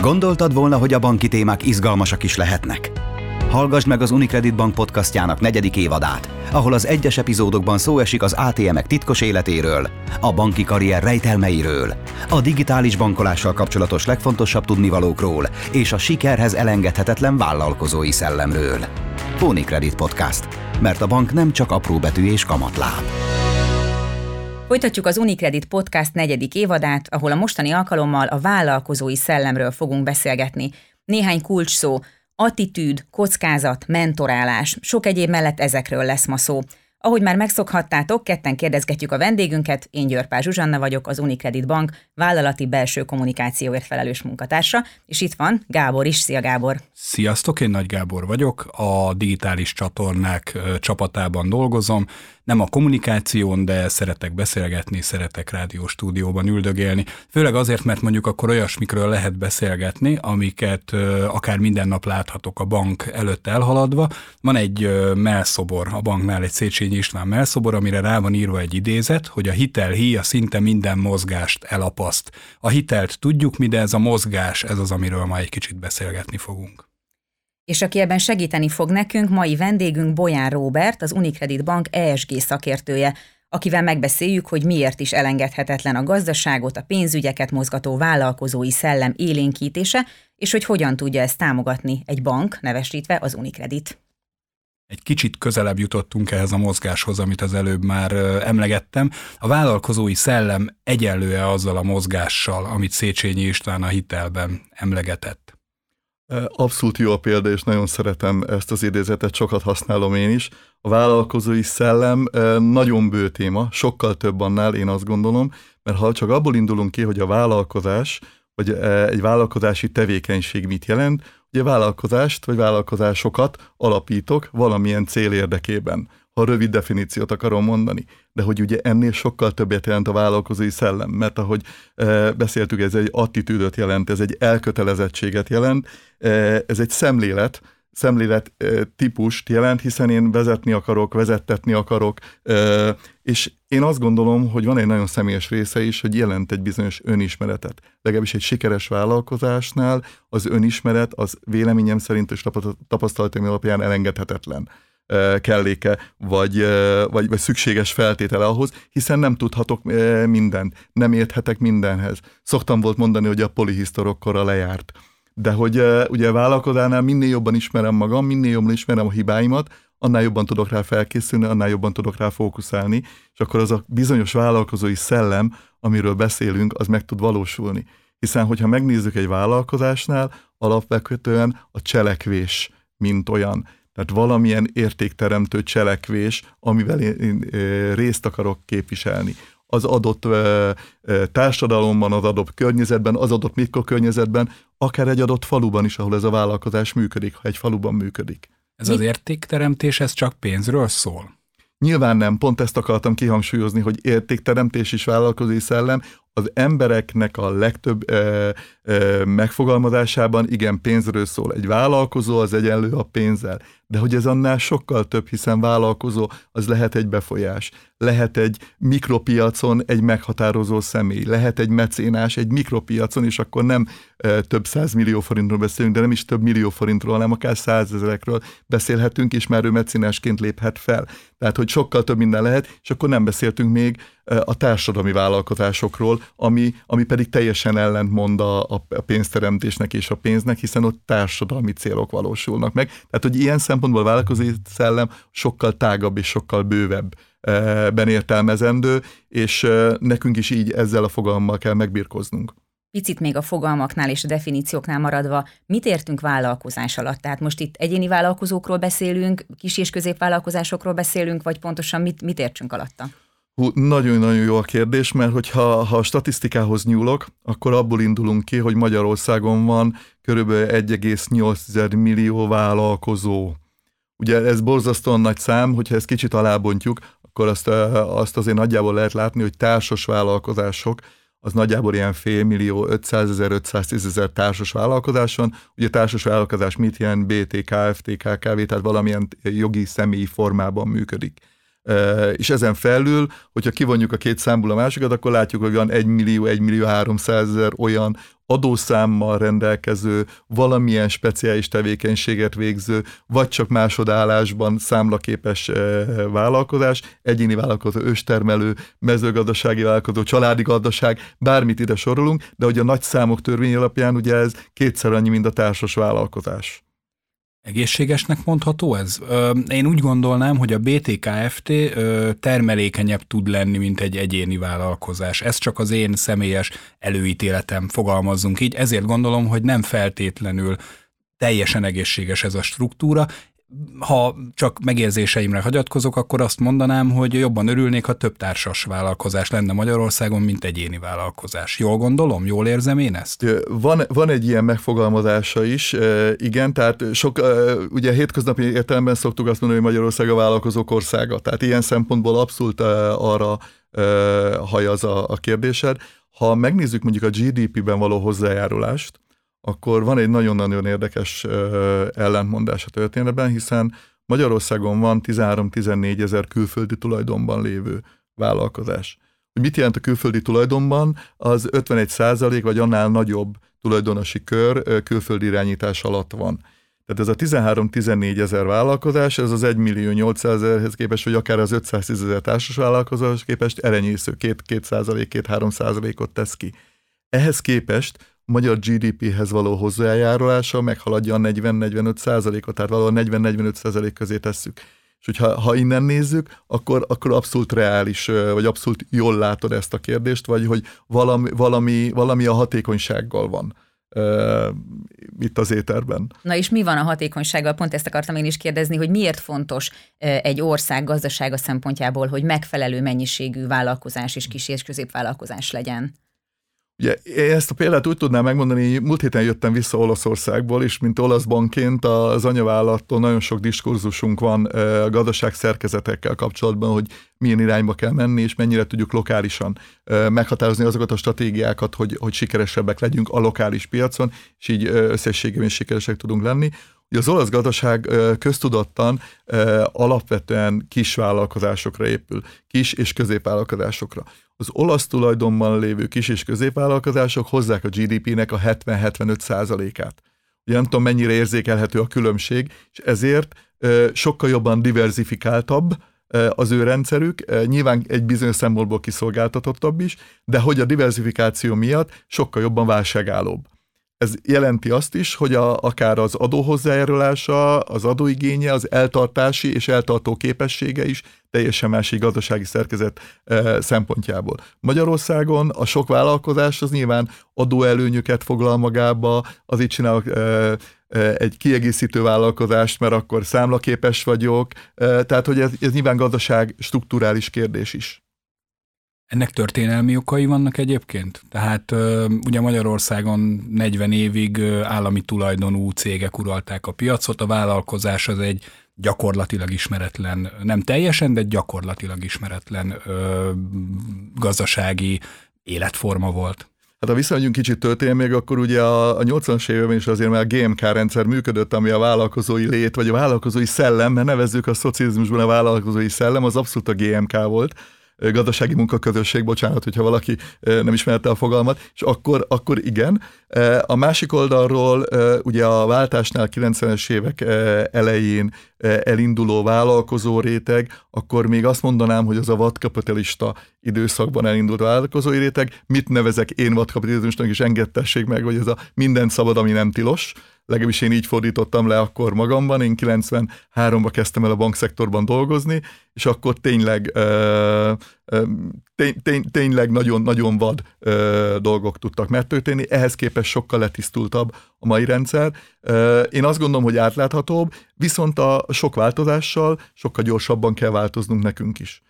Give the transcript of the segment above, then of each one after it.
Gondoltad volna, hogy a banki témák izgalmasak is lehetnek? Hallgassd meg az Unicredit Bank podcastjának negyedik évadát, ahol az egyes epizódokban szó esik az ATM-ek titkos életéről, a banki karrier rejtelmeiről, a digitális bankolással kapcsolatos legfontosabb tudnivalókról és a sikerhez elengedhetetlen vállalkozói szellemről. Unicredit Podcast, mert a bank nem csak apró betű és kamatláb. Folytatjuk az Unicredit Podcast negyedik évadát, ahol a mostani alkalommal a vállalkozói szellemről fogunk beszélgetni. Néhány kulcs szó, attitűd, kockázat, mentorálás, sok egyéb mellett ezekről lesz ma szó. Ahogy már megszokhattátok, ketten kérdezgetjük a vendégünket, én Györpár Zsuzsanna vagyok, az Unicredit Bank vállalati belső kommunikációért felelős munkatársa, és itt van Gábor is. Szia Gábor! Sziasztok, én Nagy Gábor vagyok, a digitális csatornák csapatában dolgozom, nem a kommunikáción, de szeretek beszélgetni, szeretek rádióstúdióban üldögélni. Főleg azért, mert mondjuk akkor olyasmikről lehet beszélgetni, amiket akár minden nap láthatok a bank előtt elhaladva. Van egy melszobor a banknál, egy Széchenyi István melszobor, amire rá van írva egy idézet, hogy a hitel híja szinte minden mozgást elapaszt. A hitelt tudjuk mi, de ez a mozgás, ez az, amiről ma egy kicsit beszélgetni fogunk. És aki ebben segíteni fog nekünk, mai vendégünk Bolyán Róbert, az Unicredit Bank ESG szakértője, akivel megbeszéljük, hogy miért is elengedhetetlen a gazdaságot, a pénzügyeket mozgató vállalkozói szellem élénkítése, és hogy hogyan tudja ezt támogatni egy bank, nevesítve az Unicredit. Egy kicsit közelebb jutottunk ehhez a mozgáshoz, amit az előbb már emlegettem. A vállalkozói szellem egyenlő-e azzal a mozgással, amit Széchenyi István a hitelben emlegetett? Abszolút jó a példa, és nagyon szeretem ezt az idézetet, sokat használom én is. A vállalkozói szellem nagyon bő téma, sokkal több annál, én azt gondolom, mert ha csak abból indulunk ki, hogy a vállalkozás, vagy egy vállalkozási tevékenység mit jelent, ugye vállalkozást vagy vállalkozásokat alapítok valamilyen cél érdekében ha rövid definíciót akarom mondani. De hogy ugye ennél sokkal többet jelent a vállalkozói szellem, mert ahogy e, beszéltük, ez egy attitűdöt jelent, ez egy elkötelezettséget jelent, e, ez egy szemlélet, szemlélet e, típust jelent, hiszen én vezetni akarok, vezettetni akarok, e, és én azt gondolom, hogy van egy nagyon személyes része is, hogy jelent egy bizonyos önismeretet. Legalábbis egy sikeres vállalkozásnál az önismeret az véleményem szerint és tapasztalatom alapján elengedhetetlen kelléke, vagy, vagy, vagy szükséges feltétele ahhoz, hiszen nem tudhatok mindent, nem érthetek mindenhez. Szoktam volt mondani, hogy a polihisztorokkora lejárt. De hogy ugye a vállalkozásnál minél jobban ismerem magam, minél jobban ismerem a hibáimat, annál jobban tudok rá felkészülni, annál jobban tudok rá fókuszálni, és akkor az a bizonyos vállalkozói szellem, amiről beszélünk, az meg tud valósulni. Hiszen, hogyha megnézzük egy vállalkozásnál, alapvetően a cselekvés, mint olyan. Tehát valamilyen értékteremtő cselekvés, amivel én részt akarok képviselni az adott társadalomban, az adott környezetben, az adott mikrokörnyezetben, akár egy adott faluban is, ahol ez a vállalkozás működik, ha egy faluban működik. Ez az értékteremtés, ez csak pénzről szól? Nyilván nem, pont ezt akartam kihangsúlyozni, hogy értékteremtés is vállalkozói szellem, az embereknek a legtöbb ö, ö, megfogalmazásában igen pénzről szól. Egy vállalkozó az egyenlő a pénzzel, de hogy ez annál sokkal több, hiszen vállalkozó az lehet egy befolyás, lehet egy mikropiacon egy meghatározó személy, lehet egy mecénás egy mikropiacon, és akkor nem ö, több millió forintról beszélünk, de nem is több millió forintról, hanem akár százezerekről beszélhetünk, és már ő mecénásként léphet fel. Tehát, hogy sokkal több minden lehet, és akkor nem beszéltünk még a társadalmi vállalkozásokról, ami, ami pedig teljesen ellentmond a, a pénzteremtésnek és a pénznek, hiszen ott társadalmi célok valósulnak meg. Tehát, hogy ilyen szempontból a vállalkozói szellem sokkal tágabb és sokkal bővebb ben értelmezendő, és nekünk is így ezzel a fogalommal kell megbirkoznunk. Picit még a fogalmaknál és a definícióknál maradva, mit értünk vállalkozás alatt? Tehát most itt egyéni vállalkozókról beszélünk, kis- és középvállalkozásokról beszélünk, vagy pontosan mit, mit értsünk alatta? Nagyon-nagyon jó a kérdés, mert hogyha ha a statisztikához nyúlok, akkor abból indulunk ki, hogy Magyarországon van kb. 1,8 millió vállalkozó. Ugye ez borzasztóan nagy szám, hogyha ezt kicsit alábontjuk, akkor azt, azt azért nagyjából lehet látni, hogy társas vállalkozások, az nagyjából ilyen fél millió, 500 ezer, 510 ezer társas vállalkozáson. Ugye társas vállalkozás mit jelent? BT, KFT, KKV, tehát valamilyen jogi személyi formában működik és ezen felül, hogyha kivonjuk a két számból a másikat, akkor látjuk, hogy van 1 millió, 1 millió 300 ezer olyan adószámmal rendelkező, valamilyen speciális tevékenységet végző, vagy csak másodállásban számlaképes vállalkozás, egyéni vállalkozó, őstermelő, mezőgazdasági vállalkozó, családi gazdaság, bármit ide sorolunk, de hogy a nagy számok törvény alapján ugye ez kétszer annyi, mint a társas vállalkozás. Egészségesnek mondható ez? Én úgy gondolnám, hogy a BTKFT termelékenyebb tud lenni, mint egy egyéni vállalkozás. Ez csak az én személyes előítéletem, fogalmazzunk így. Ezért gondolom, hogy nem feltétlenül teljesen egészséges ez a struktúra, ha csak megérzéseimre hagyatkozok, akkor azt mondanám, hogy jobban örülnék, ha több társas vállalkozás lenne Magyarországon, mint egyéni vállalkozás. Jól gondolom? Jól érzem én ezt? Van, van egy ilyen megfogalmazása is, igen, tehát sok, ugye hétköznapi értelemben szoktuk azt mondani, hogy Magyarország a vállalkozók országa, tehát ilyen szempontból abszolút arra hajaz a, a kérdésed. Ha megnézzük mondjuk a GDP-ben való hozzájárulást, akkor van egy nagyon-nagyon érdekes ellentmondás a történetben, hiszen Magyarországon van 13-14 ezer külföldi tulajdonban lévő vállalkozás. Hogy mit jelent a külföldi tulajdonban? Az 51 százalék vagy annál nagyobb tulajdonosi kör külföldi irányítás alatt van. Tehát ez a 13-14 ezer vállalkozás, ez az 1 millió 800 ezerhez képest, vagy akár az 510 ezer társas vállalkozás képest elenyésző, 2 százalék, 2-3 százalékot tesz ki. Ehhez képest magyar GDP-hez való hozzájárulása meghaladja a 40-45 százalékot, tehát valahol 40-45 százalék közé tesszük. És hogyha ha innen nézzük, akkor, akkor abszolút reális, vagy abszolút jól látod ezt a kérdést, vagy hogy valami, valami, valami a hatékonysággal van itt az éterben. Na és mi van a hatékonysággal? Pont ezt akartam én is kérdezni, hogy miért fontos egy ország gazdasága szempontjából, hogy megfelelő mennyiségű vállalkozás és kis és középvállalkozás legyen? Ugye ezt a példát úgy tudnám megmondani, múlt héten jöttem vissza Olaszországból, és mint olasz bankként az anyavállalattól nagyon sok diskurzusunk van a gazdaság szerkezetekkel kapcsolatban, hogy milyen irányba kell menni, és mennyire tudjuk lokálisan meghatározni azokat a stratégiákat, hogy, hogy sikeresebbek legyünk a lokális piacon, és így összességében sikeresek tudunk lenni. Ugye az olasz gazdaság köztudottan alapvetően kis vállalkozásokra épül, kis és középvállalkozásokra az olasz tulajdonban lévő kis és középvállalkozások hozzák a GDP-nek a 70-75 százalékát. Ugye nem tudom, mennyire érzékelhető a különbség, és ezért sokkal jobban diversifikáltabb az ő rendszerük, nyilván egy bizonyos szempontból kiszolgáltatottabb is, de hogy a diversifikáció miatt sokkal jobban válságállóbb. Ez jelenti azt is, hogy a, akár az adóhozzájárulása, az adóigénye, az eltartási és eltartó képessége is teljesen másik gazdasági szerkezet e, szempontjából. Magyarországon a sok vállalkozás az nyilván adóelőnyöket foglal magába, az itt csinálok e, e, egy kiegészítő vállalkozást, mert akkor számlaképes vagyok, e, tehát hogy ez, ez nyilván gazdaság strukturális kérdés is. Ennek történelmi okai vannak egyébként? Tehát ugye Magyarországon 40 évig állami tulajdonú cégek uralták a piacot, a vállalkozás az egy gyakorlatilag ismeretlen, nem teljesen, de gyakorlatilag ismeretlen ö, gazdasági életforma volt. Hát ha visszamegyünk kicsit történelmi, akkor ugye a, a 80-as években is azért már a GMK rendszer működött, ami a vállalkozói lét, vagy a vállalkozói szellem, mert nevezzük a szocializmusban a vállalkozói szellem, az abszolút a GMK volt gazdasági munkaközösség, bocsánat, hogyha valaki nem ismerte a fogalmat, és akkor, akkor igen. A másik oldalról ugye a váltásnál 90-es évek elején elinduló vállalkozó réteg, akkor még azt mondanám, hogy az a vadkapitalista időszakban elindult vállalkozói réteg. Mit nevezek én vadkapitalizmusnak, és engedtessék meg, hogy ez a minden szabad, ami nem tilos legalábbis én így fordítottam le akkor magamban, én 93-ban kezdtem el a bankszektorban dolgozni, és akkor tényleg tény, tény, tényleg nagyon-nagyon vad dolgok tudtak megtörténni, ehhez képest sokkal letisztultabb a mai rendszer. Én azt gondolom, hogy átláthatóbb, viszont a sok változással sokkal gyorsabban kell változnunk nekünk is.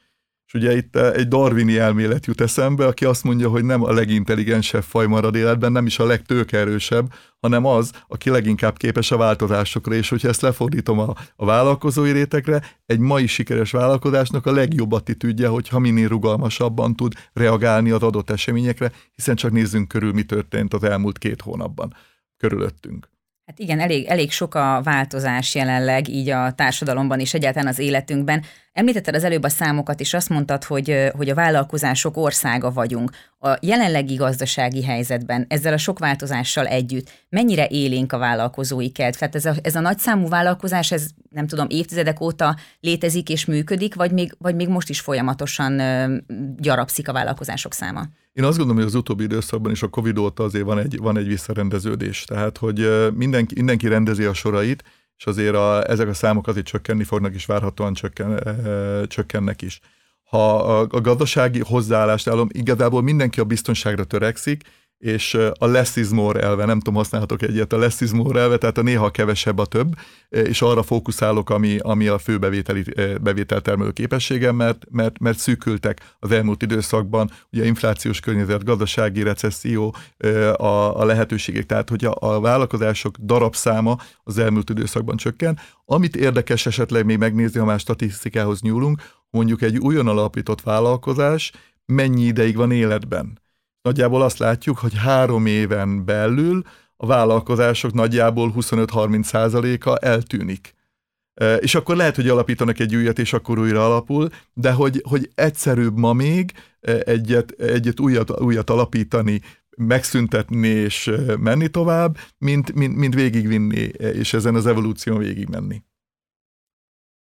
És ugye itt eh, egy darwini elmélet jut eszembe, aki azt mondja, hogy nem a legintelligensebb faj marad életben, nem is a legtőkerősebb, hanem az, aki leginkább képes a változásokra, és hogyha ezt lefordítom a, a vállalkozói rétegre, egy mai sikeres vállalkozásnak a legjobb attitűdje, hogyha minél rugalmasabban tud reagálni az adott eseményekre, hiszen csak nézzünk körül, mi történt az elmúlt két hónapban körülöttünk. Hát igen, elég, elég sok a változás jelenleg így a társadalomban és egyáltalán az életünkben. Említetted az előbb a számokat, és azt mondtad, hogy, hogy a vállalkozások országa vagyunk. A jelenlegi gazdasági helyzetben ezzel a sok változással együtt mennyire élénk a vállalkozói kelt? Tehát ez a, ez a nagyszámú vállalkozás, ez nem tudom, évtizedek óta létezik és működik, vagy még, vagy még most is folyamatosan gyarapszik a vállalkozások száma? Én azt gondolom, hogy az utóbbi időszakban is a Covid óta azért van egy, van egy visszarendeződés. Tehát, hogy mindenki, mindenki rendezi a sorait, és azért a, ezek a számok azért csökkenni fognak, és várhatóan csökken, e, csökkennek is. Ha a, a gazdasági hozzáállást állom, igazából mindenki a biztonságra törekszik, és a less is more elve, nem tudom, használhatok egyet, a less is more elve, tehát a néha kevesebb a több, és arra fókuszálok, ami, ami a fő bevételi, bevételtermelő képességem, mert, mert, mert szűkültek az elmúlt időszakban, ugye inflációs környezet, gazdasági recesszió, a, a lehetőségek, tehát hogy a, a vállalkozások darabszáma az elmúlt időszakban csökken. Amit érdekes esetleg még megnézni, ha már statisztikához nyúlunk, mondjuk egy újon alapított vállalkozás mennyi ideig van életben nagyjából azt látjuk, hogy három éven belül a vállalkozások nagyjából 25-30 százaléka eltűnik. És akkor lehet, hogy alapítanak egy újat, és akkor újra alapul, de hogy, hogy egyszerűbb ma még egyet, egyet újat, újat alapítani, megszüntetni és menni tovább, mint, mint, mint végigvinni, és ezen az evolúción végigmenni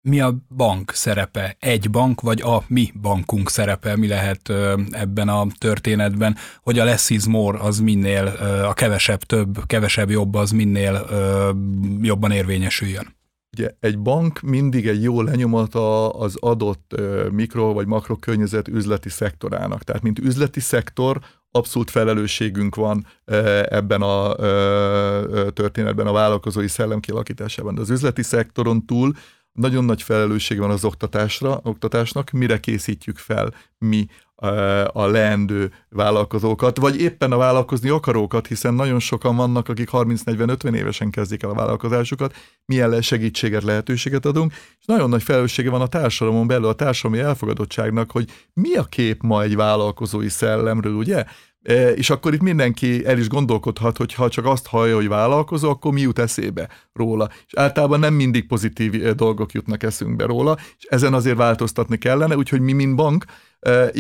mi a bank szerepe? Egy bank, vagy a mi bankunk szerepe? Mi lehet ebben a történetben, hogy a less is more az minél, a kevesebb több, kevesebb jobb az minél jobban érvényesüljön? Ugye egy bank mindig egy jó lenyomata az adott mikro vagy makro környezet üzleti szektorának. Tehát mint üzleti szektor abszolút felelősségünk van ebben a történetben, a vállalkozói szellem kialakításában. De az üzleti szektoron túl nagyon nagy felelősség van az oktatásra, oktatásnak, mire készítjük fel mi a leendő vállalkozókat, vagy éppen a vállalkozni akarókat, hiszen nagyon sokan vannak, akik 30-40-50 évesen kezdik el a vállalkozásukat, milyen segítséget, lehetőséget adunk, és nagyon nagy felelőssége van a társadalomon belül, a társadalmi elfogadottságnak, hogy mi a kép ma egy vállalkozói szellemről, ugye? És akkor itt mindenki el is gondolkodhat, hogy ha csak azt hallja, hogy vállalkozó, akkor mi jut eszébe róla. És általában nem mindig pozitív dolgok jutnak eszünkbe róla, és ezen azért változtatni kellene, úgyhogy mi, mint bank,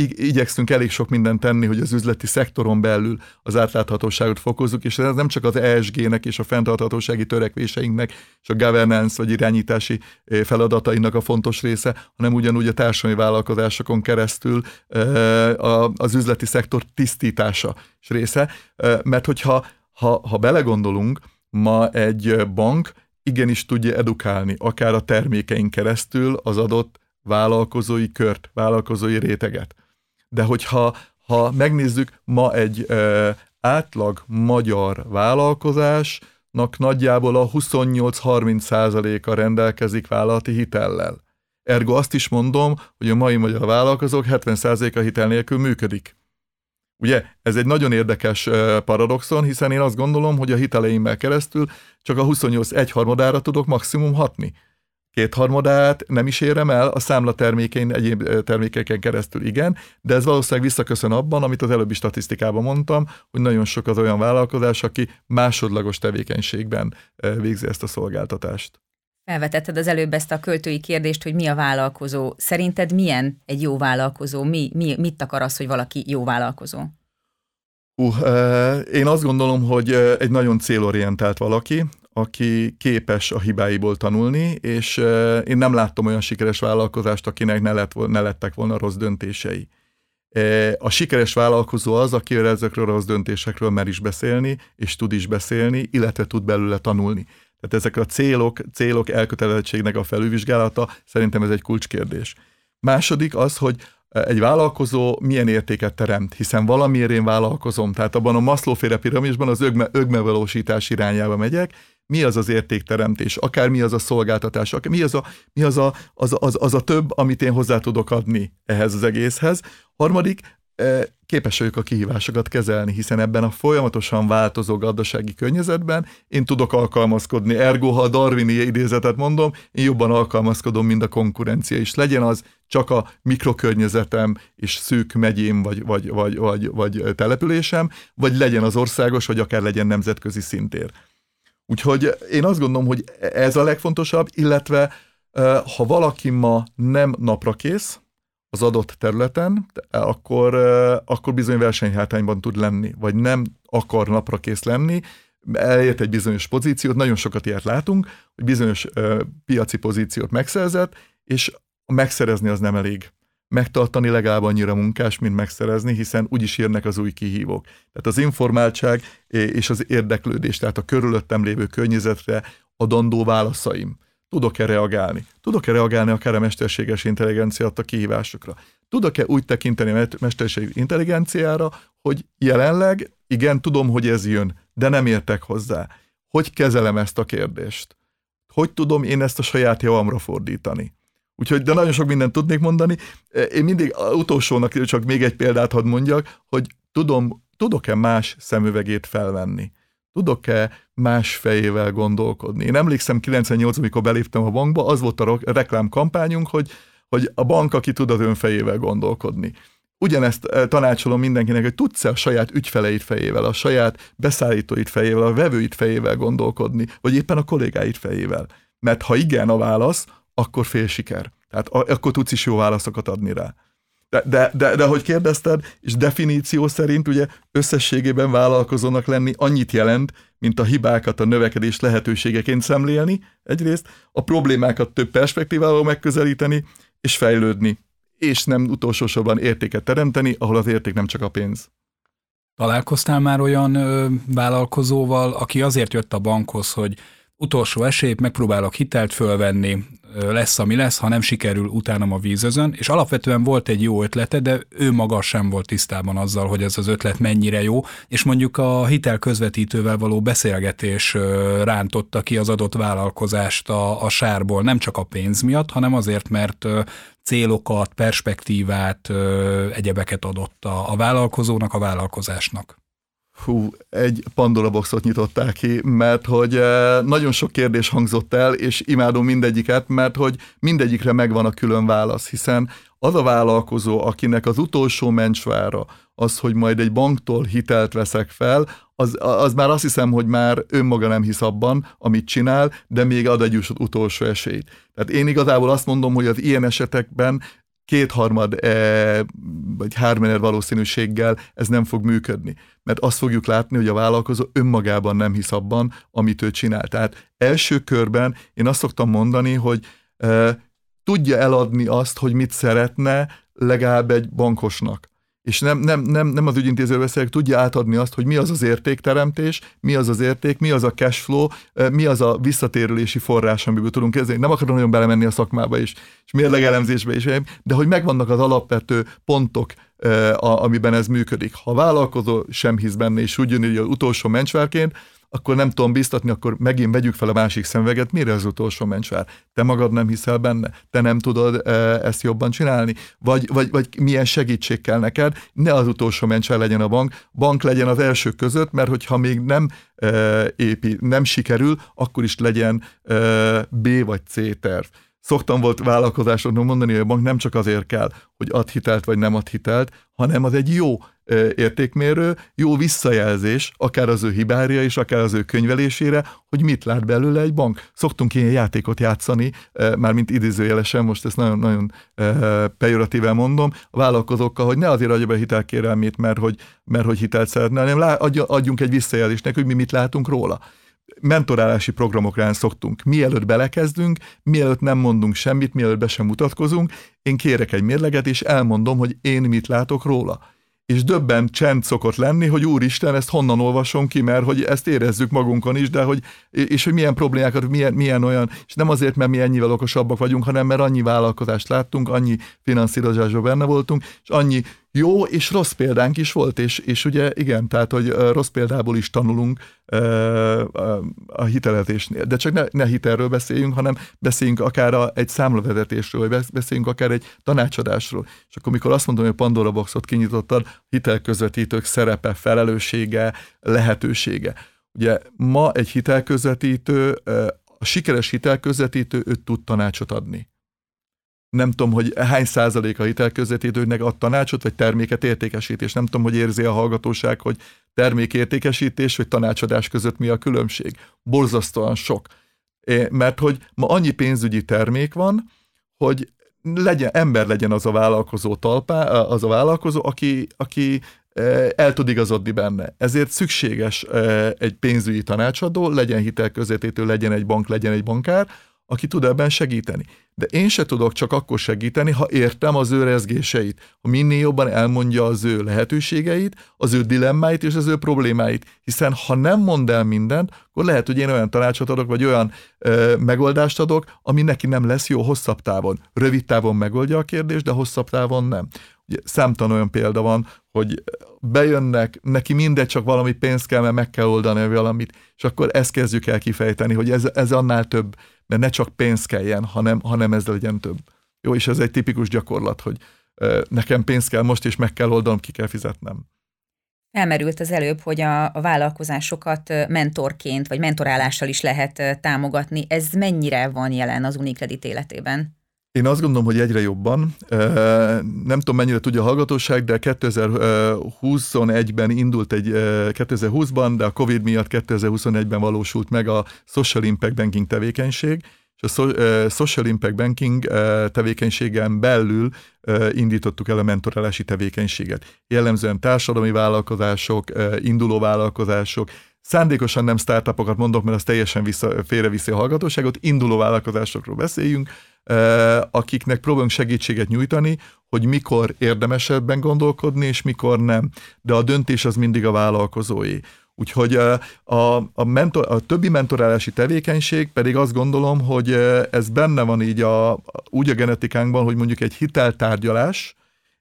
igyekszünk elég sok mindent tenni, hogy az üzleti szektoron belül az átláthatóságot fokozzuk, és ez nem csak az ESG-nek és a fenntarthatósági törekvéseinknek és a governance vagy irányítási feladatainak a fontos része, hanem ugyanúgy a társadalmi vállalkozásokon keresztül az üzleti szektor tisztítása és része, mert hogyha ha, ha belegondolunk, ma egy bank igenis tudja edukálni, akár a termékeink keresztül az adott vállalkozói kört, vállalkozói réteget. De hogyha ha megnézzük, ma egy ö, átlag magyar vállalkozásnak nagyjából a 28-30 százaléka rendelkezik vállalati hitellel. Ergo azt is mondom, hogy a mai magyar vállalkozók 70%-a hitel nélkül működik. Ugye, ez egy nagyon érdekes paradoxon, hiszen én azt gondolom, hogy a hiteleimmel keresztül csak a 28 egyharmadára tudok maximum hatni kétharmadát nem is érem el, a számla termékein, egyéb termékeken keresztül igen, de ez valószínűleg visszaköszön abban, amit az előbbi statisztikában mondtam, hogy nagyon sok az olyan vállalkozás, aki másodlagos tevékenységben végzi ezt a szolgáltatást. Felvetetted az előbb ezt a költői kérdést, hogy mi a vállalkozó. Szerinted milyen egy jó vállalkozó? Mi, mi, mit akar az, hogy valaki jó vállalkozó? Uh, én azt gondolom, hogy egy nagyon célorientált valaki, aki képes a hibáiból tanulni, és én nem láttam olyan sikeres vállalkozást, akinek ne, lett, ne lettek volna rossz döntései. A sikeres vállalkozó az, aki ezekről a rossz döntésekről mer is beszélni, és tud is beszélni, illetve tud belőle tanulni. Tehát ezek a célok, célok elkötelezettségnek a felülvizsgálata, szerintem ez egy kulcskérdés. Második az, hogy egy vállalkozó milyen értéket teremt, hiszen valamiért én vállalkozom, tehát abban a Maslow féle piramisban az ögme, ögmevalósítás irányába megyek, mi az az értékteremtés, akár mi az a szolgáltatás, akár mi az a, mi az, a, az, az, az a több, amit én hozzá tudok adni ehhez az egészhez. Harmadik, e, képes vagyok a kihívásokat kezelni, hiszen ebben a folyamatosan változó gazdasági környezetben én tudok alkalmazkodni. Ergo, ha a darwini idézetet mondom, én jobban alkalmazkodom, mint a konkurencia is. Legyen az csak a mikrokörnyezetem és szűk megyém, vagy, vagy, vagy, vagy, vagy településem, vagy legyen az országos, vagy akár legyen nemzetközi szintér. Úgyhogy én azt gondolom, hogy ez a legfontosabb, illetve Ha valaki ma nem napra kész az adott területen, akkor, akkor bizony versenyhátrányban tud lenni, vagy nem akar napra kész lenni, elért egy bizonyos pozíciót, nagyon sokat ilyet látunk, hogy bizonyos piaci pozíciót megszerzett, és megszerezni az nem elég megtartani legalább annyira munkás, mint megszerezni, hiszen úgyis jönnek az új kihívók. Tehát az informáltság és az érdeklődés, tehát a körülöttem lévő környezetre adandó válaszaim. Tudok-e reagálni? Tudok-e reagálni akár a mesterséges intelligencia adta kihívásokra? Tudok-e úgy tekinteni a mesterséges intelligenciára, hogy jelenleg igen, tudom, hogy ez jön, de nem értek hozzá. Hogy kezelem ezt a kérdést? Hogy tudom én ezt a saját javamra fordítani? Úgyhogy, de nagyon sok mindent tudnék mondani. Én mindig utolsónak csak még egy példát hadd mondjak, hogy tudom, tudok-e más szemüvegét felvenni? Tudok-e más fejével gondolkodni? Én emlékszem 98 amikor beléptem a bankba, az volt a reklámkampányunk, hogy, hogy a bank, aki tud az önfejével gondolkodni. Ugyanezt tanácsolom mindenkinek, hogy tudsz-e a saját ügyfeleit fejével, a saját beszállítóit fejével, a vevőit fejével gondolkodni, vagy éppen a kollégáit fejével. Mert ha igen a válasz, akkor fél siker. Tehát akkor tudsz is jó válaszokat adni rá. De, de, de, de hogy kérdezted, és definíció szerint ugye összességében vállalkozónak lenni annyit jelent, mint a hibákat a növekedés lehetőségeként szemlélni egyrészt, a problémákat több perspektívával megközelíteni, és fejlődni, és nem utolsó sorban értéket teremteni, ahol az érték nem csak a pénz. Találkoztál már olyan ö, vállalkozóval, aki azért jött a bankhoz, hogy utolsó esély, megpróbálok hitelt fölvenni, lesz, ami lesz, ha nem sikerül, utána a vízözön, és alapvetően volt egy jó ötlete, de ő maga sem volt tisztában azzal, hogy ez az ötlet mennyire jó, és mondjuk a hitel közvetítővel való beszélgetés rántotta ki az adott vállalkozást a, a sárból, nem csak a pénz miatt, hanem azért, mert célokat, perspektívát, egyebeket adott a, a vállalkozónak, a vállalkozásnak. Hú, egy Pandora boxot nyitották ki, mert hogy eh, nagyon sok kérdés hangzott el, és imádom mindegyiket, mert hogy mindegyikre megvan a külön válasz, hiszen az a vállalkozó, akinek az utolsó mencsvára az, hogy majd egy banktól hitelt veszek fel, az, az már azt hiszem, hogy már önmaga nem hisz abban, amit csinál, de még ad egy utolsó esélyt. Tehát én igazából azt mondom, hogy az ilyen esetekben kétharmad e, vagy hármener valószínűséggel ez nem fog működni. Mert azt fogjuk látni, hogy a vállalkozó önmagában nem hisz abban, amit ő csinál. Tehát első körben én azt szoktam mondani, hogy e, tudja eladni azt, hogy mit szeretne legalább egy bankosnak és nem, nem, nem, nem az ügyintéző beszélek, tudja átadni azt, hogy mi az az értékteremtés, mi az az érték, mi az a cash flow, mi az a visszatérülési forrás, amiből tudunk kezdeni. Nem akarom nagyon belemenni a szakmába is, és mérlegelemzésbe is, de hogy megvannak az alapvető pontok, amiben ez működik. Ha a vállalkozó sem hisz benne, és úgy jön, hogy az utolsó mencsvárként, akkor nem tudom biztatni, akkor megint vegyük fel a másik szemveget, mire az utolsó mencsvár? Te magad nem hiszel benne? Te nem tudod e, ezt jobban csinálni? Vagy, vagy, vagy milyen segítség kell neked? Ne az utolsó mencsvár legyen a bank, bank legyen az első között, mert hogyha még nem e, épi, nem sikerül, akkor is legyen e, B vagy C terv. Szoktam volt vállalkozásoknak mondani, hogy a bank nem csak azért kell, hogy ad hitelt vagy nem ad hitelt, hanem az egy jó értékmérő, jó visszajelzés, akár az ő hibária és akár az ő könyvelésére, hogy mit lát belőle egy bank. Szoktunk ilyen játékot játszani, már mint idézőjelesen, most ezt nagyon, nagyon pejoratíven mondom, a vállalkozókkal, hogy ne azért adja be hitelkérelmét, mert hogy, mert hogy hitelt szeretne, hanem adjunk egy visszajelzést neki, hogy mi mit látunk róla mentorálási programokra szoktunk. Mielőtt belekezdünk, mielőtt nem mondunk semmit, mielőtt be sem mutatkozunk, én kérek egy mérleget, és elmondom, hogy én mit látok róla és döbben csend szokott lenni, hogy úristen, ezt honnan olvasom ki, mert hogy ezt érezzük magunkon is, de hogy, és hogy milyen problémákat, milyen, milyen olyan, és nem azért, mert mi ennyivel okosabbak vagyunk, hanem mert annyi vállalkozást láttunk, annyi finanszírozásban benne voltunk, és annyi jó és rossz példánk is volt, és, és ugye igen, tehát, hogy rossz példából is tanulunk a hitelezésnél. De csak ne, ne hitelről beszéljünk, hanem beszéljünk akár a, egy számlavezetésről, vagy beszéljünk akár egy tanácsadásról. És akkor, mikor azt mondom, hogy a Pandora Boxot kinyitottad, hitelközvetítők szerepe, felelőssége, lehetősége. Ugye ma egy hitelközvetítő, a sikeres hitelközvetítő, ő tud tanácsot adni nem tudom, hogy hány százalék a hitelközvetítőnek ad tanácsot, vagy terméket értékesítés. Nem tudom, hogy érzi a hallgatóság, hogy termékértékesítés vagy tanácsadás között mi a különbség. Borzasztóan sok. Mert hogy ma annyi pénzügyi termék van, hogy legyen, ember legyen az a vállalkozó talpá, az a vállalkozó, aki, aki el tud igazodni benne. Ezért szükséges egy pénzügyi tanácsadó, legyen hitelközvetétő, legyen egy bank, legyen egy bankár, aki tud ebben segíteni. De én se tudok csak akkor segíteni, ha értem az ő rezgéseit, ha minél jobban elmondja az ő lehetőségeit, az ő dilemmáit és az ő problémáit. Hiszen ha nem mond el mindent, akkor lehet, hogy én olyan tanácsot adok, vagy olyan ö, megoldást adok, ami neki nem lesz jó hosszabb távon. Rövid távon megoldja a kérdést, de hosszabb távon nem. Számtalan olyan példa van, hogy bejönnek, neki mindegy, csak valami pénzt kell, mert meg kell oldani valamit, és akkor ezt kezdjük el kifejteni, hogy ez, ez annál több de ne csak pénz kelljen, hanem, hanem ez legyen több. Jó, és ez egy tipikus gyakorlat, hogy nekem pénz kell most, és meg kell oldanom, ki kell fizetnem. Felmerült az előbb, hogy a, a vállalkozásokat mentorként, vagy mentorálással is lehet támogatni. Ez mennyire van jelen az Unicredit életében? Én azt gondolom, hogy egyre jobban. Nem tudom, mennyire tudja a hallgatóság, de 2021-ben indult egy, 2020-ban, de a Covid miatt 2021-ben valósult meg a Social Impact Banking tevékenység, és a Social Impact Banking tevékenységen belül indítottuk el a mentorálási tevékenységet. Jellemzően társadalmi vállalkozások, induló vállalkozások, Szándékosan nem startupokat mondok, mert az teljesen vissza, félreviszi a hallgatóságot, induló vállalkozásokról beszéljünk, akiknek próbálunk segítséget nyújtani, hogy mikor érdemesebben gondolkodni, és mikor nem. De a döntés az mindig a vállalkozói. Úgyhogy a, a, mentor, a többi mentorálási tevékenység pedig azt gondolom, hogy ez benne van így a, úgy a genetikánkban, hogy mondjuk egy hiteltárgyalás,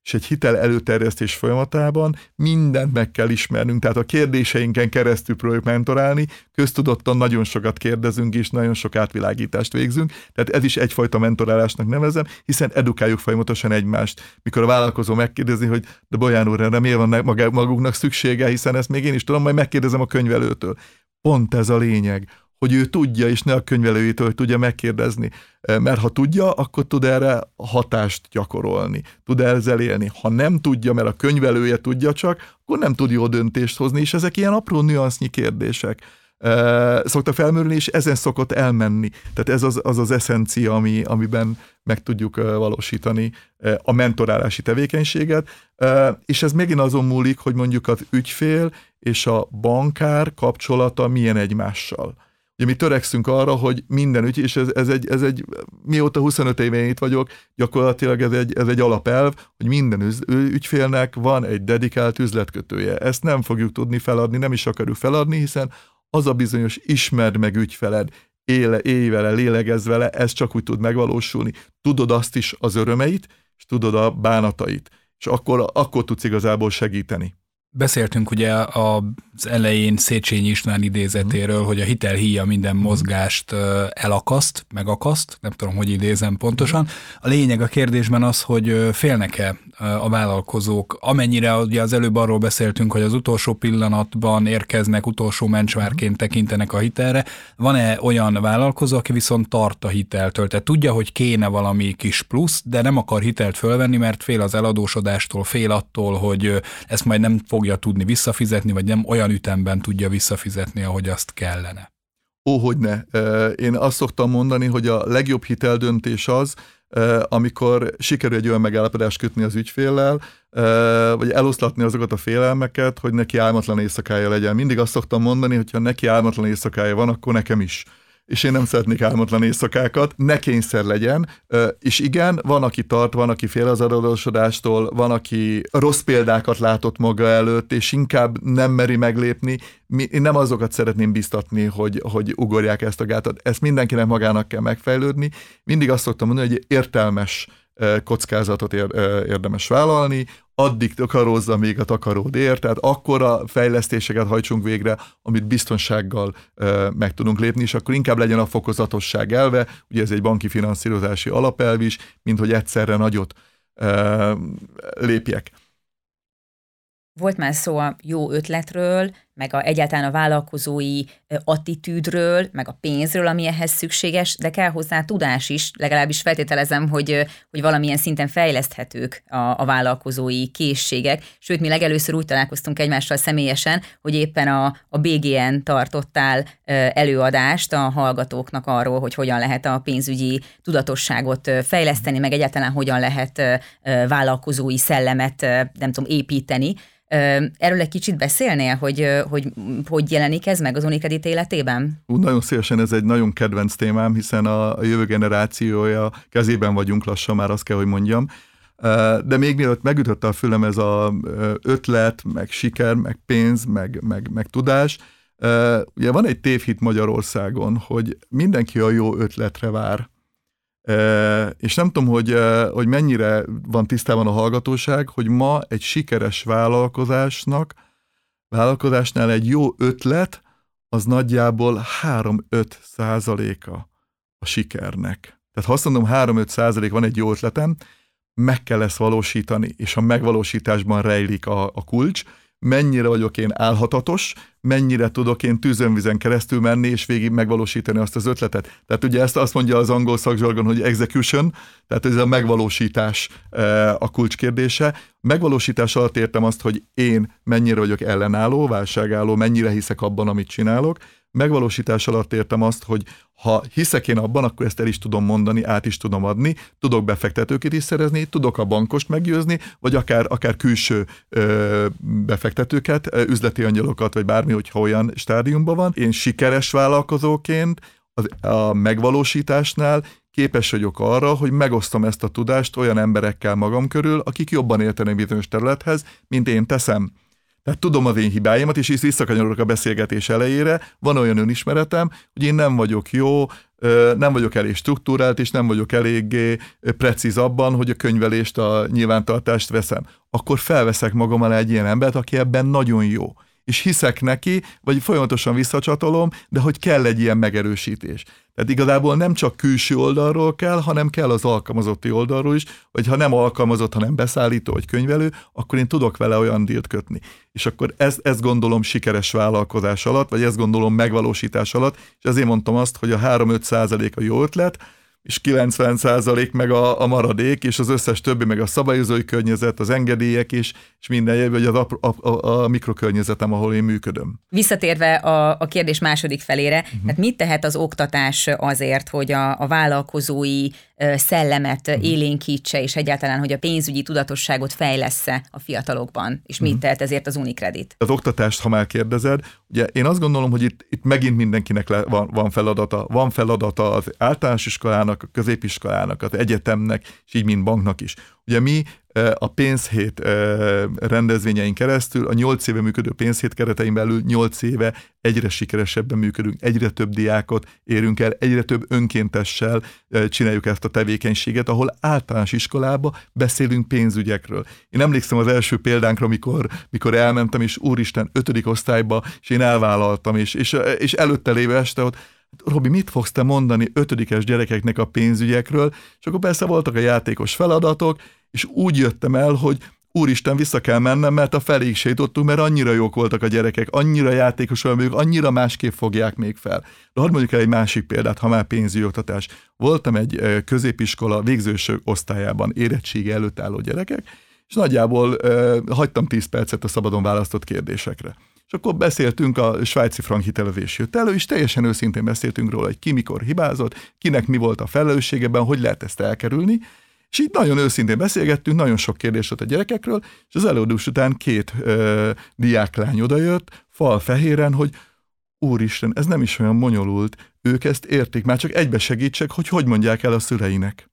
és egy hitel előterjesztés folyamatában mindent meg kell ismernünk, tehát a kérdéseinken keresztül próbáljuk mentorálni, köztudottan nagyon sokat kérdezünk és nagyon sok átvilágítást végzünk, tehát ez is egyfajta mentorálásnak nevezem, hiszen edukáljuk folyamatosan egymást. Mikor a vállalkozó megkérdezi, hogy de Bolyán úr, erre miért van magunknak szüksége, hiszen ezt még én is tudom, majd megkérdezem a könyvelőtől. Pont ez a lényeg, hogy ő tudja, és ne a könyvelőjétől tudja megkérdezni. Mert ha tudja, akkor tud erre hatást gyakorolni, tud ezzel élni. Ha nem tudja, mert a könyvelője tudja csak, akkor nem tud jó döntést hozni, és ezek ilyen apró nüansznyi kérdések szokta felmerülni, és ezen szokott elmenni. Tehát ez az az, az eszencia, ami, amiben meg tudjuk valósítani a mentorálási tevékenységet, és ez megint azon múlik, hogy mondjuk az ügyfél és a bankár kapcsolata milyen egymással. Ugye mi törekszünk arra, hogy minden ügy, és ez, ez, egy, ez egy, mióta 25 éve itt vagyok, gyakorlatilag ez egy, ez egy alapelv, hogy minden ügyfélnek van egy dedikált üzletkötője. Ezt nem fogjuk tudni feladni, nem is akarjuk feladni, hiszen az a bizonyos ismerd meg ügyfeled, éle, élj vele, lélegezz vele, ez csak úgy tud megvalósulni. Tudod azt is az örömeit, és tudod a bánatait, és akkor, akkor tudsz igazából segíteni. Beszéltünk ugye az elején Széchenyi István idézetéről, hogy a hitelhíja minden mozgást elakaszt, megakaszt, nem tudom, hogy idézem pontosan. A lényeg a kérdésben az, hogy félnek-e a vállalkozók, amennyire ugye az előbb arról beszéltünk, hogy az utolsó pillanatban érkeznek, utolsó mencsvárként tekintenek a hitelre, van-e olyan vállalkozó, aki viszont tart a hiteltől, tehát tudja, hogy kéne valami kis plusz, de nem akar hitelt fölvenni, mert fél az eladósodástól, fél attól, hogy ezt majd nem fogja tudni visszafizetni, vagy nem olyan ütemben tudja visszafizetni, ahogy azt kellene. Ó, hogy ne. Én azt szoktam mondani, hogy a legjobb hiteldöntés az, amikor sikerül egy olyan megállapodást kötni az ügyféllel, vagy eloszlatni azokat a félelmeket, hogy neki álmatlan éjszakája legyen. Mindig azt szoktam mondani, hogy ha neki álmatlan éjszakája van, akkor nekem is és én nem szeretnék álmatlan éjszakákat, ne kényszer legyen, és igen, van, aki tart, van, aki fél az adósodástól, van, aki rossz példákat látott maga előtt, és inkább nem meri meglépni. Én nem azokat szeretném biztatni, hogy, hogy ugorják ezt a gátat. Ezt mindenkinek magának kell megfejlődni. Mindig azt szoktam mondani, hogy értelmes kockázatot érdemes vállalni, addig takarózza, még a takaród ér, tehát akkora fejlesztéseket hajtsunk végre, amit biztonsággal meg tudunk lépni, és akkor inkább legyen a fokozatosság elve, ugye ez egy banki finanszírozási alapelv is, mint hogy egyszerre nagyot lépjek. Volt már szó a jó ötletről, meg a, egyáltalán a vállalkozói attitűdről, meg a pénzről, ami ehhez szükséges, de kell hozzá tudás is, legalábbis feltételezem, hogy, hogy valamilyen szinten fejleszthetők a, a vállalkozói készségek. Sőt, mi legelőször úgy találkoztunk egymással személyesen, hogy éppen a, a BGN tartottál előadást a hallgatóknak arról, hogy hogyan lehet a pénzügyi tudatosságot fejleszteni, meg egyáltalán hogyan lehet vállalkozói szellemet, nem tudom, építeni. Erről egy kicsit beszélnél, hogy, hogy hogy jelenik ez meg az Unicredit életében? Ú, nagyon szívesen ez egy nagyon kedvenc témám, hiszen a, a jövő generációja kezében vagyunk lassan, már azt kell, hogy mondjam. De még mielőtt megütötte a fülem ez a ötlet, meg siker, meg pénz, meg, meg, meg tudás, ugye van egy tévhit Magyarországon, hogy mindenki a jó ötletre vár. És nem tudom, hogy, hogy mennyire van tisztában a hallgatóság, hogy ma egy sikeres vállalkozásnak, vállalkozásnál egy jó ötlet, az nagyjából 3-5 százaléka a sikernek. Tehát ha azt mondom, 3-5 százalék van egy jó ötletem, meg kell ezt valósítani, és a megvalósításban rejlik a, a kulcs, mennyire vagyok én álhatatos, mennyire tudok én tűzönvizen keresztül menni, és végig megvalósítani azt az ötletet. Tehát ugye ezt azt mondja az angol szakzsargon, hogy execution, tehát ez a megvalósítás e, a kulcskérdése. Megvalósítás alatt értem azt, hogy én mennyire vagyok ellenálló, válságálló, mennyire hiszek abban, amit csinálok, Megvalósítás alatt értem azt, hogy ha hiszek én abban, akkor ezt el is tudom mondani, át is tudom adni, tudok befektetőket is szerezni, tudok a bankost meggyőzni, vagy akár, akár külső ö, befektetőket, üzleti angyalokat, vagy bármi, hogyha olyan stádiumban van. Én sikeres vállalkozóként az, a megvalósításnál képes vagyok arra, hogy megosztom ezt a tudást olyan emberekkel magam körül, akik jobban értenek bizonyos területhez, mint én teszem. Tehát tudom az én hibáimat, és is visszakanyarodok a beszélgetés elejére, van olyan önismeretem, hogy én nem vagyok jó, nem vagyok elég struktúrált, és nem vagyok eléggé precíz abban, hogy a könyvelést, a nyilvántartást veszem. Akkor felveszek magam alá egy ilyen embert, aki ebben nagyon jó és hiszek neki, vagy folyamatosan visszacsatolom, de hogy kell egy ilyen megerősítés. Tehát igazából nem csak külső oldalról kell, hanem kell az alkalmazotti oldalról is, vagy ha nem alkalmazott, hanem beszállító vagy könyvelő, akkor én tudok vele olyan dílt kötni. És akkor ezt, ezt gondolom sikeres vállalkozás alatt, vagy ezt gondolom megvalósítás alatt, és ezért mondtam azt, hogy a 3-5 százalék a jó ötlet, és 90% meg a, a maradék, és az összes többi, meg a szabályozói környezet, az engedélyek is, és minden, vagy az a, a, a, a mikrokörnyezetem, ahol én működöm. Visszatérve a, a kérdés második felére, uh-huh. tehát mit tehet az oktatás azért, hogy a, a vállalkozói szellemet uh-huh. élénkítse, és egyáltalán, hogy a pénzügyi tudatosságot fejlesz-e a fiatalokban, és mit uh-huh. tehet ezért az Unicredit? Az oktatást, ha már kérdezed, ugye én azt gondolom, hogy itt, itt megint mindenkinek le, van, van feladata. Van feladata az általános iskolának, a középiskolának, az egyetemnek, és így mind banknak is. Ugye mi a pénzhét rendezvényein keresztül, a 8 éve működő pénzhét keretein belül 8 éve egyre sikeresebben működünk, egyre több diákot érünk el, egyre több önkéntessel csináljuk ezt a tevékenységet, ahol általános iskolába beszélünk pénzügyekről. Én emlékszem az első példánkra, mikor, mikor elmentem, és úristen, ötödik osztályba, és én elvállaltam, és, és, és előtte lévő este ott Robi, mit fogsz te mondani ötödikes gyerekeknek a pénzügyekről? És akkor persze voltak a játékos feladatok, és úgy jöttem el, hogy úristen, vissza kell mennem, mert a feléig sétottunk, mert annyira jók voltak a gyerekek, annyira játékosan ők, annyira másképp fogják még fel. De hadd mondjuk el egy másik példát, ha már pénzügyi oktatás. Voltam egy középiskola végzősök osztályában érettségi előtt álló gyerekek, és nagyjából uh, hagytam 10 percet a szabadon választott kérdésekre. És akkor beszéltünk a svájci frank hitelezés jött elő, és teljesen őszintén beszéltünk róla, hogy ki mikor hibázott, kinek mi volt a felelősségeben, hogy lehet ezt elkerülni, és így nagyon őszintén beszélgettünk, nagyon sok kérdés volt a gyerekekről, és az előadós után két ö, diáklány odajött, fal fehéren, hogy úristen, ez nem is olyan bonyolult, ők ezt értik, már csak egybe segítsek, hogy hogy mondják el a szüleinek.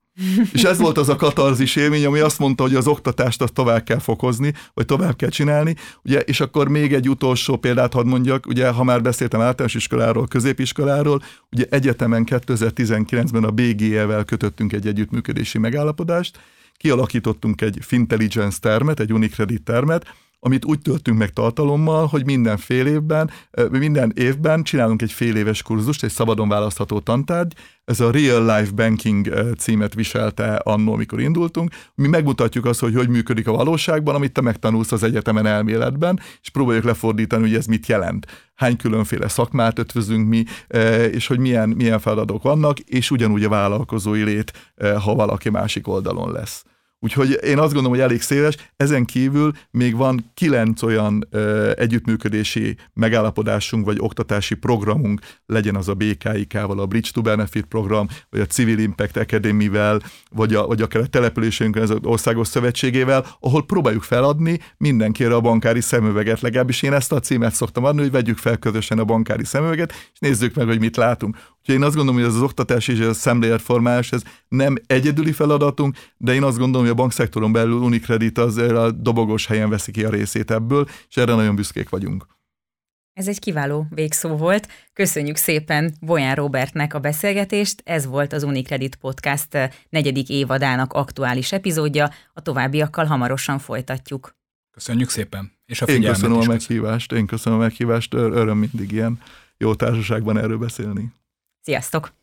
És ez volt az a katarzis élmény, ami azt mondta, hogy az oktatást azt tovább kell fokozni, vagy tovább kell csinálni. Ugye, és akkor még egy utolsó példát hadd mondjak, ugye, ha már beszéltem általános iskoláról, középiskoláról, ugye egyetemen 2019-ben a BGE-vel kötöttünk egy együttműködési megállapodást, kialakítottunk egy Fintelligence termet, egy Unicredit termet, amit úgy töltünk meg tartalommal, hogy minden fél évben, minden évben csinálunk egy fél éves kurzust, egy szabadon választható tantárgy, ez a Real Life Banking címet viselte annó, amikor indultunk. Mi megmutatjuk azt, hogy hogy működik a valóságban, amit te megtanulsz az egyetemen elméletben, és próbáljuk lefordítani, hogy ez mit jelent. Hány különféle szakmát ötvözünk mi, és hogy milyen, milyen feladatok vannak, és ugyanúgy a vállalkozói lét, ha valaki másik oldalon lesz. Úgyhogy én azt gondolom, hogy elég széles. Ezen kívül még van kilenc olyan ö, együttműködési megállapodásunk, vagy oktatási programunk, legyen az a BKIK-val, a Bridge to Benefit program, vagy a Civil Impact Academy-vel, vagy, a, vagy akár a településünkön, az országos szövetségével, ahol próbáljuk feladni mindenkire a bankári szemüveget. Legalábbis én ezt a címet szoktam adni, hogy vegyük fel közösen a bankári szemüveget, és nézzük meg, hogy mit látunk. Úgyhogy én azt gondolom, hogy ez az oktatás és a szemléletformálás, ez nem egyedüli feladatunk, de én azt gondolom, hogy a bankszektoron belül Unicredit az a dobogós helyen veszi ki a részét ebből, és erre nagyon büszkék vagyunk. Ez egy kiváló végszó volt. Köszönjük szépen Bolyán Robertnek a beszélgetést. Ez volt az Unicredit Podcast negyedik évadának aktuális epizódja. A továbbiakkal hamarosan folytatjuk. Köszönjük szépen. És a Én köszönöm a meghívást, én köszönöm a meghívást, öröm mindig ilyen jó társaságban erről beszélni. Sziasztok!